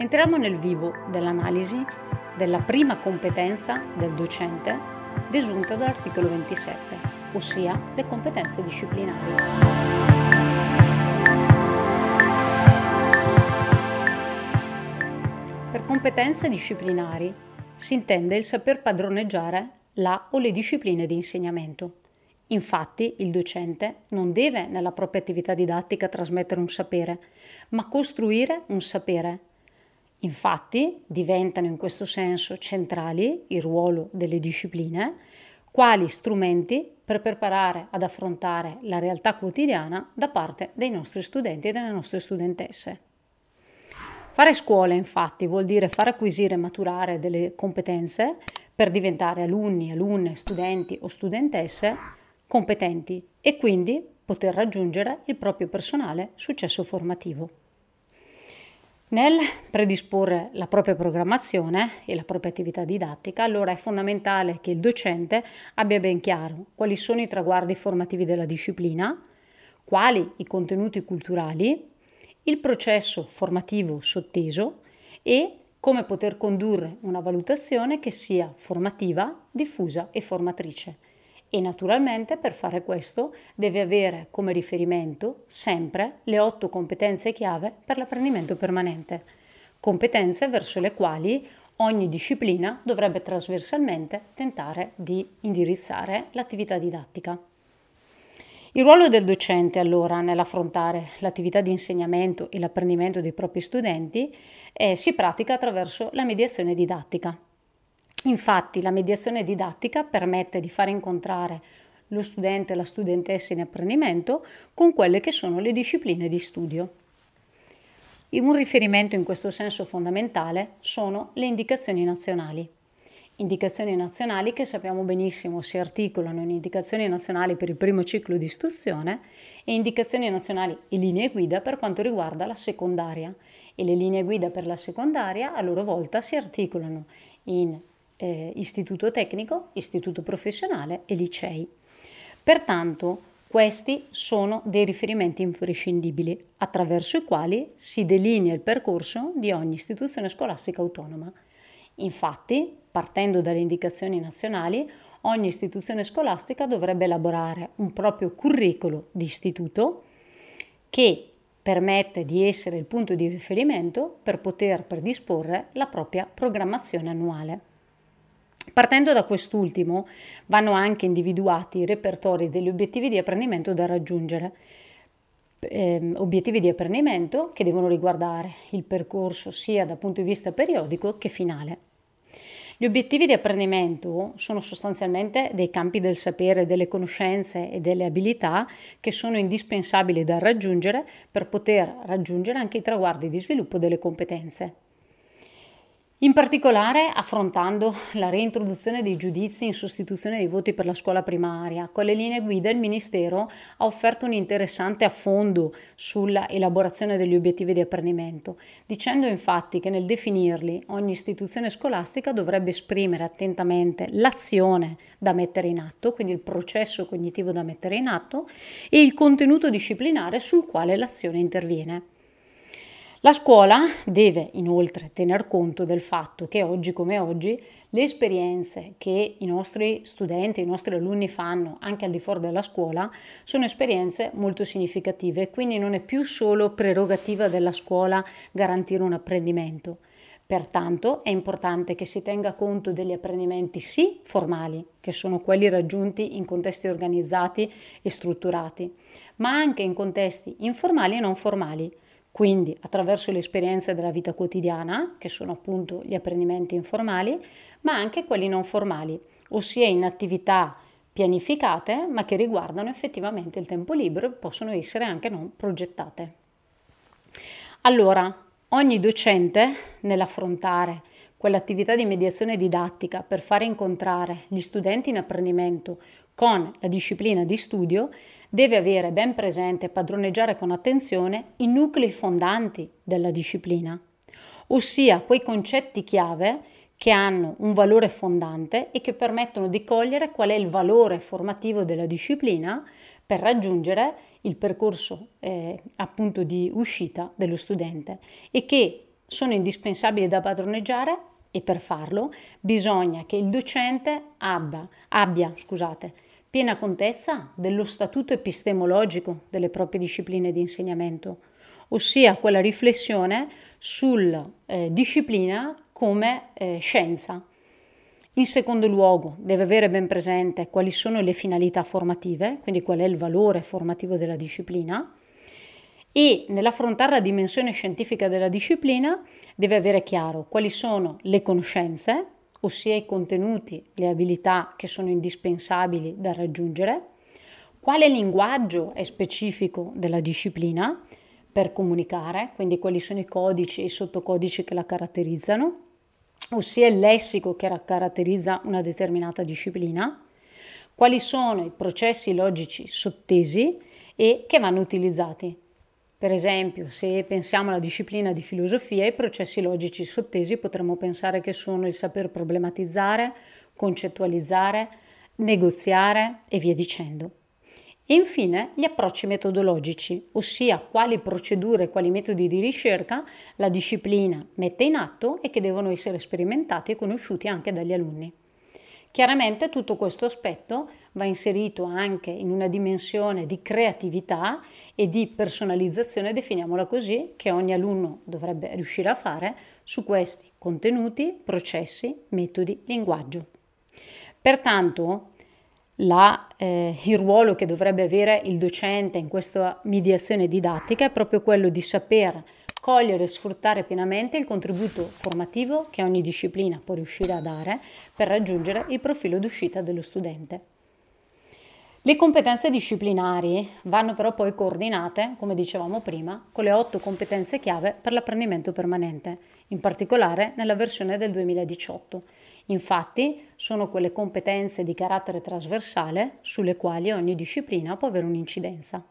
entriamo nel vivo dell'analisi della prima competenza del docente desunta dall'articolo 27, ossia le competenze disciplinari. Per competenze disciplinari si intende il saper padroneggiare la o le discipline di insegnamento. Infatti il docente non deve nella propria attività didattica trasmettere un sapere, ma costruire un sapere Infatti diventano in questo senso centrali il ruolo delle discipline quali strumenti per preparare ad affrontare la realtà quotidiana da parte dei nostri studenti e delle nostre studentesse. Fare scuola infatti vuol dire far acquisire e maturare delle competenze per diventare alunni, alunne, studenti o studentesse competenti e quindi poter raggiungere il proprio personale successo formativo. Nel predisporre la propria programmazione e la propria attività didattica, allora è fondamentale che il docente abbia ben chiaro quali sono i traguardi formativi della disciplina, quali i contenuti culturali, il processo formativo sotteso e come poter condurre una valutazione che sia formativa, diffusa e formatrice e naturalmente per fare questo deve avere come riferimento sempre le otto competenze chiave per l'apprendimento permanente, competenze verso le quali ogni disciplina dovrebbe trasversalmente tentare di indirizzare l'attività didattica. Il ruolo del docente allora nell'affrontare l'attività di insegnamento e l'apprendimento dei propri studenti eh, si pratica attraverso la mediazione didattica. Infatti la mediazione didattica permette di far incontrare lo studente e la studentessa in apprendimento con quelle che sono le discipline di studio. Un riferimento in questo senso fondamentale sono le indicazioni nazionali. Indicazioni nazionali che sappiamo benissimo si articolano in indicazioni nazionali per il primo ciclo di istruzione e indicazioni nazionali e linee guida per quanto riguarda la secondaria. E le linee guida per la secondaria a loro volta si articolano in eh, istituto tecnico, istituto professionale e licei. Pertanto questi sono dei riferimenti imprescindibili attraverso i quali si delinea il percorso di ogni istituzione scolastica autonoma. Infatti, partendo dalle indicazioni nazionali, ogni istituzione scolastica dovrebbe elaborare un proprio curriculum di istituto che permette di essere il punto di riferimento per poter predisporre la propria programmazione annuale. Partendo da quest'ultimo, vanno anche individuati i repertori degli obiettivi di apprendimento da raggiungere. Eh, obiettivi di apprendimento che devono riguardare il percorso sia dal punto di vista periodico che finale. Gli obiettivi di apprendimento sono sostanzialmente dei campi del sapere, delle conoscenze e delle abilità che sono indispensabili da raggiungere per poter raggiungere anche i traguardi di sviluppo delle competenze in particolare affrontando la reintroduzione dei giudizi in sostituzione dei voti per la scuola primaria. Con le linee guida il Ministero ha offerto un interessante affondo sulla elaborazione degli obiettivi di apprendimento, dicendo infatti che nel definirli ogni istituzione scolastica dovrebbe esprimere attentamente l'azione da mettere in atto, quindi il processo cognitivo da mettere in atto, e il contenuto disciplinare sul quale l'azione interviene. La scuola deve inoltre tener conto del fatto che oggi come oggi le esperienze che i nostri studenti, i nostri alunni fanno anche al di fuori della scuola sono esperienze molto significative, quindi non è più solo prerogativa della scuola garantire un apprendimento. Pertanto è importante che si tenga conto degli apprendimenti sì formali, che sono quelli raggiunti in contesti organizzati e strutturati, ma anche in contesti informali e non formali quindi attraverso le esperienze della vita quotidiana, che sono appunto gli apprendimenti informali, ma anche quelli non formali, ossia in attività pianificate, ma che riguardano effettivamente il tempo libero e possono essere anche non progettate. Allora, ogni docente nell'affrontare quell'attività di mediazione didattica per fare incontrare gli studenti in apprendimento con la disciplina di studio deve avere ben presente e padroneggiare con attenzione i nuclei fondanti della disciplina, ossia quei concetti chiave che hanno un valore fondante e che permettono di cogliere qual è il valore formativo della disciplina per raggiungere il percorso eh, appunto di uscita dello studente e che sono indispensabili da padroneggiare e per farlo bisogna che il docente abbia, abbia scusate, piena contezza dello statuto epistemologico delle proprie discipline di insegnamento, ossia quella riflessione sulla eh, disciplina come eh, scienza. In secondo luogo, deve avere ben presente quali sono le finalità formative, quindi qual è il valore formativo della disciplina, e nell'affrontare la dimensione scientifica della disciplina deve avere chiaro quali sono le conoscenze, ossia i contenuti, le abilità che sono indispensabili da raggiungere, quale linguaggio è specifico della disciplina per comunicare, quindi quali sono i codici e i sottocodici che la caratterizzano, ossia il lessico che caratterizza una determinata disciplina, quali sono i processi logici sottesi e che vanno utilizzati per esempio, se pensiamo alla disciplina di filosofia, i processi logici sottesi potremmo pensare che sono il saper problematizzare, concettualizzare, negoziare e via dicendo. E infine gli approcci metodologici, ossia quali procedure, quali metodi di ricerca la disciplina mette in atto e che devono essere sperimentati e conosciuti anche dagli alunni. Chiaramente tutto questo aspetto va inserito anche in una dimensione di creatività e di personalizzazione, definiamola così, che ogni alunno dovrebbe riuscire a fare su questi contenuti, processi, metodi, linguaggio. Pertanto la, eh, il ruolo che dovrebbe avere il docente in questa mediazione didattica è proprio quello di saper cogliere e sfruttare pienamente il contributo formativo che ogni disciplina può riuscire a dare per raggiungere il profilo d'uscita dello studente. Le competenze disciplinari vanno però poi coordinate, come dicevamo prima, con le otto competenze chiave per l'apprendimento permanente, in particolare nella versione del 2018. Infatti sono quelle competenze di carattere trasversale sulle quali ogni disciplina può avere un'incidenza.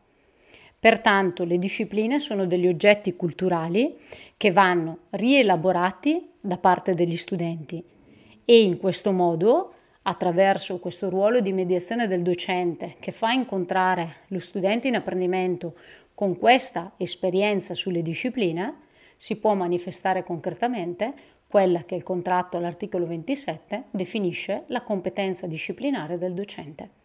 Pertanto le discipline sono degli oggetti culturali che vanno rielaborati da parte degli studenti e in questo modo, attraverso questo ruolo di mediazione del docente che fa incontrare lo studente in apprendimento con questa esperienza sulle discipline, si può manifestare concretamente quella che il contratto all'articolo 27 definisce la competenza disciplinare del docente.